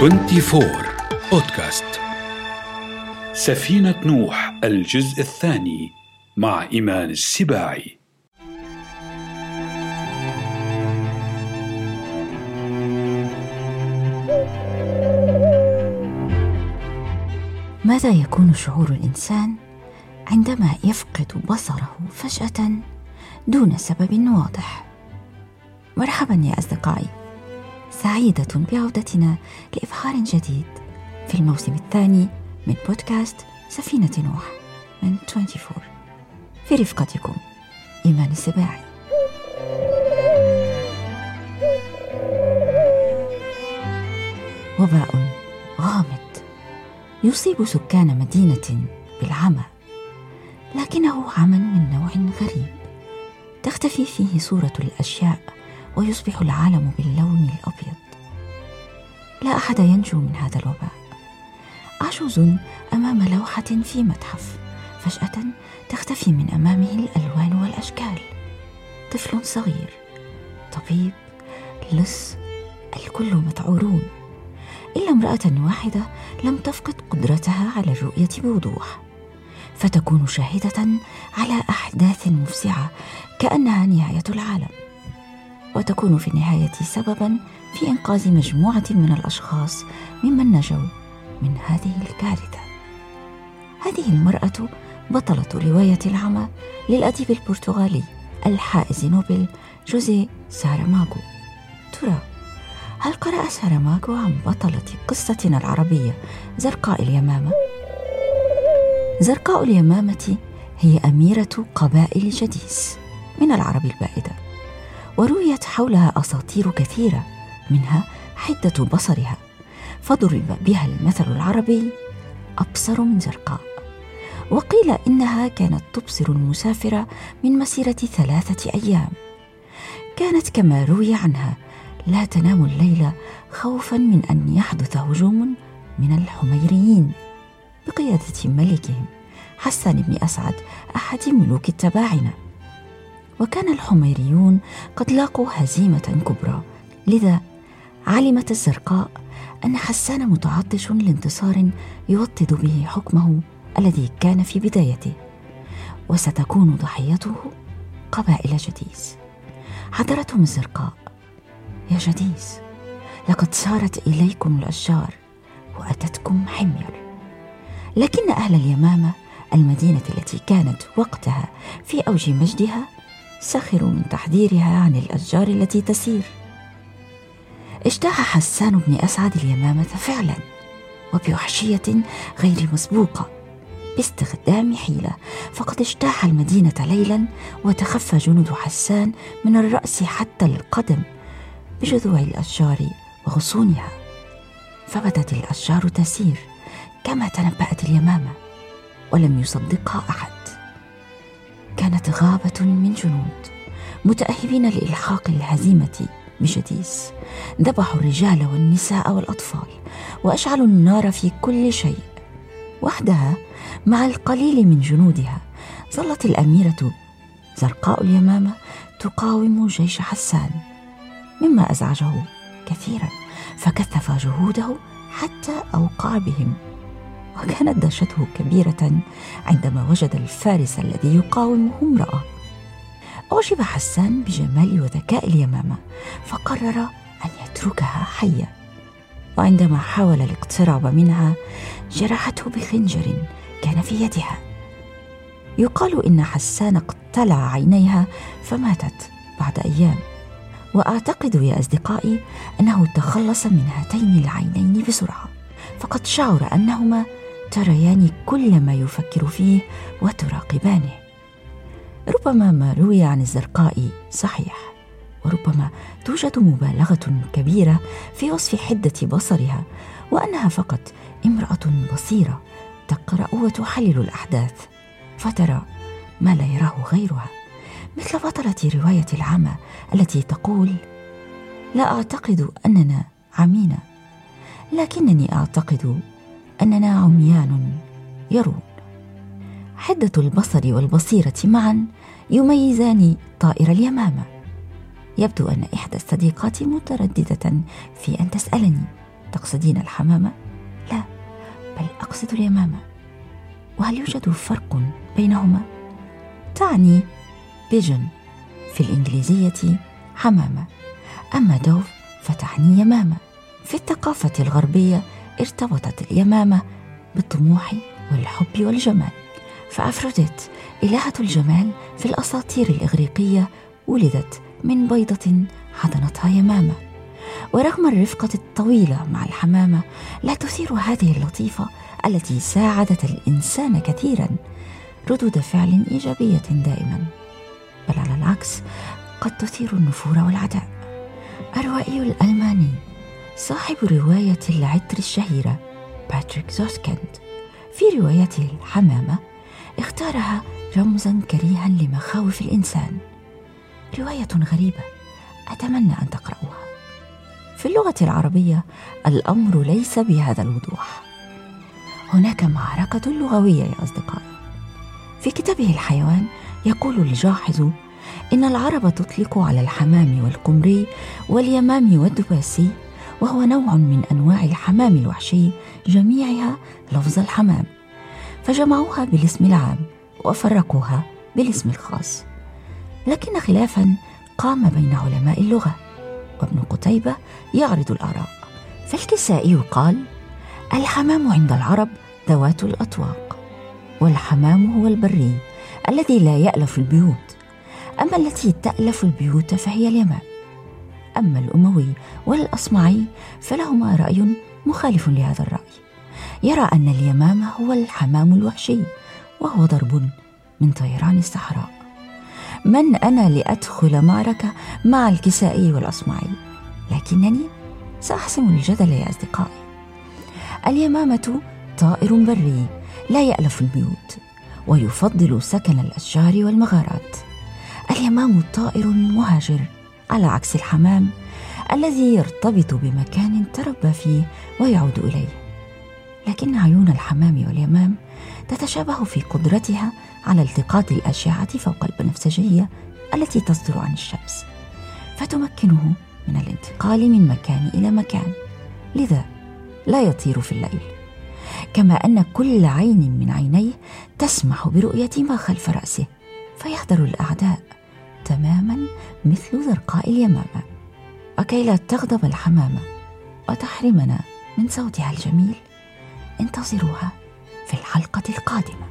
24 بودكاست سفينة نوح الجزء الثاني مع إيمان السباعي. ماذا يكون شعور الإنسان عندما يفقد بصره فجأة دون سبب واضح؟ مرحبا يا أصدقائي. سعيدة بعودتنا لإفخار جديد في الموسم الثاني من بودكاست سفينة نوح من 24 في رفقتكم إيمان السباعي. وباء غامض يصيب سكان مدينة بالعمى لكنه عمى من نوع غريب تختفي فيه صورة الأشياء ويصبح العالم باللون الأبيض. لا أحد ينجو من هذا الوباء. عجوز أمام لوحة في متحف. فجأة تختفي من أمامه الألوان والأشكال. طفل صغير. طبيب. لص. الكل مذعورون إلا امرأة واحدة لم تفقد قدرتها على الرؤية بوضوح. فتكون شاهدة على أحداث مفزعة كأنها نهاية العالم. وتكون في النهاية سببا في إنقاذ مجموعة من الأشخاص ممن نجوا من هذه الكارثة. هذه المرأة بطلة رواية العمى للأديب البرتغالي الحائز نوبل جوزي ساراماغو. ترى هل قرأ ساراماغو عن بطلة قصتنا العربية زرقاء اليمامة؟ زرقاء اليمامة هي أميرة قبائل جديس من العرب البائدة. ورويت حولها أساطير كثيرة منها حدة بصرها. فضرب بها المثل العربي أبصر من زرقاء وقيل إنها كانت تبصر المسافر من مسيرة ثلاثة أيام. كانت كما روي عنها لا تنام الليل خوفا من أن يحدث هجوم من الحميريين. بقيادة ملكهم حسان بن أسعد أحد ملوك التباعنه وكان الحميريون قد لاقوا هزيمة كبرى. لذا علمت الزرقاء أن حسان متعطش لانتصار يوطد به حكمه الذي كان في بدايته وستكون ضحيته قبائل جديس. حضرتهم الزرقاء. يا جديس لقد سارت إليكم الأشجار وأتتكم حمير. لكن أهل اليمامة المدينة التي كانت وقتها في أوج مجدها سخروا من تحذيرها عن الأشجار التي تسير. اجتاح حسان بن أسعد اليمامة فعلا وبوحشية غير مسبوقة باستخدام حيلة فقد اجتاح المدينة ليلا وتخفى جنود حسان من الرأس حتى القدم بجذوع الأشجار وغصونها. فبدت الأشجار تسير كما تنبأت اليمامة ولم يصدقها أحد. كانت غابة من جنود. متأهبين لإلحاق الهزيمة بجديس. ذبحوا الرجال والنساء والأطفال وأشعلوا النار في كل شيء. وحدها مع القليل من جنودها ظلت الأميرة زرقاء اليمامة تقاوم جيش حسان مما أزعجه كثيرا فكثف جهوده حتى أوقع بهم. وكانت دهشته كبيرة عندما وجد الفارس الذي يقاومه امرأة. أعجب حسان بجمال وذكاء اليمامة فقرر أن يتركها حية. وعندما حاول الاقتراب منها جرحته بخنجر كان في يدها. يقال إن حسان اقتلع عينيها فماتت بعد أيام. وأعتقد يا أصدقائي أنه تخلص من هاتين العينين بسرعة. فقد شعر أنهما تريان كل ما يفكر فيه وتراقبانه. ربما ما روي عن الزرقاء صحيح وربما توجد مبالغة كبيرة في وصف حدة بصرها وأنها فقط امرأة بصيرة تقرأ وتحلل الأحداث فترى ما لا يراه غيرها. مثل بطلة رواية العمى التي تقول لا أعتقد أننا عمينا لكنني أعتقد أننا عميان يرون. حدة البصر والبصيرة معا يميزان طائر اليمامة. يبدو أن إحدى الصديقات مترددة في أن تسألني تقصدين الحمامة؟ لا بل أقصد اليمامة. وهل يوجد فرق بينهما؟ تعني بيجن في الإنجليزية حمامة. أما دوف فتعني يمامة. في الثقافة الغربية ارتبطت اليمامة بالطموح والحب والجمال. فأفروديت إلهة الجمال في الأساطير الإغريقية ولدت من بيضة حضنتها يمامة. ورغم الرفقة الطويلة مع الحمامة لا تثير هذه اللطيفة التي ساعدت الإنسان كثيرا ردود فعل إيجابية دائما. بل على العكس قد تثير النفور والعداء. الروائي الألماني صاحب رواية العطر الشهيرة باتريك زوسكند في روايته الحمامة اختارها رمزا كريها لمخاوف الإنسان. رواية غريبة أتمنى أن تقرأوها. في اللغة العربية الأمر ليس بهذا الوضوح. هناك معركة لغوية يا أصدقائي في كتابه الحيوان يقول الجاحظ إن العرب تطلق على الحمام والقمري واليمام والدباسي وهو نوع من أنواع الحمام الوحشي جميعها لفظ الحمام. فجمعوها بالاسم العام وفرقوها بالاسم الخاص. لكن خلافا قام بين علماء اللغة. وابن قتيبة يعرض الآراء. فالكسائي قال الحمام عند العرب ذوات الأطواق. والحمام هو البري الذي لا يألف البيوت. أما التي تألف البيوت فهي اليمام أما الأموي والأصمعي فلهما رأي مخالف لهذا الرأي. يرى أن اليمام هو الحمام الوحشي وهو ضرب من طيران الصحراء. من أنا لأدخل معركة مع الكسائي والأصمعي؟ لكنني سأحسم الجدل يا أصدقائي. اليمامة طائر بري لا يألف البيوت ويفضل سكن الأشجار والمغارات. اليمام طائر مهاجر على عكس الحمام الذي يرتبط بمكان تربى فيه ويعود إليه. لكن عيون الحمام واليمام تتشابه في قدرتها على التقاط الأشعة فوق البنفسجية التي تصدر عن الشمس فتمكنه من الانتقال من مكان إلى مكان. لذا لا يطير في الليل كما أن كل عين من عينيه تسمح برؤية ما خلف رأسه فيحذر الأعداء. تماما مثل زرقاء اليمامة. وكي لا تغضب الحمامة وتحرمنا من صوتها الجميل انتظروها في الحلقة القادمة.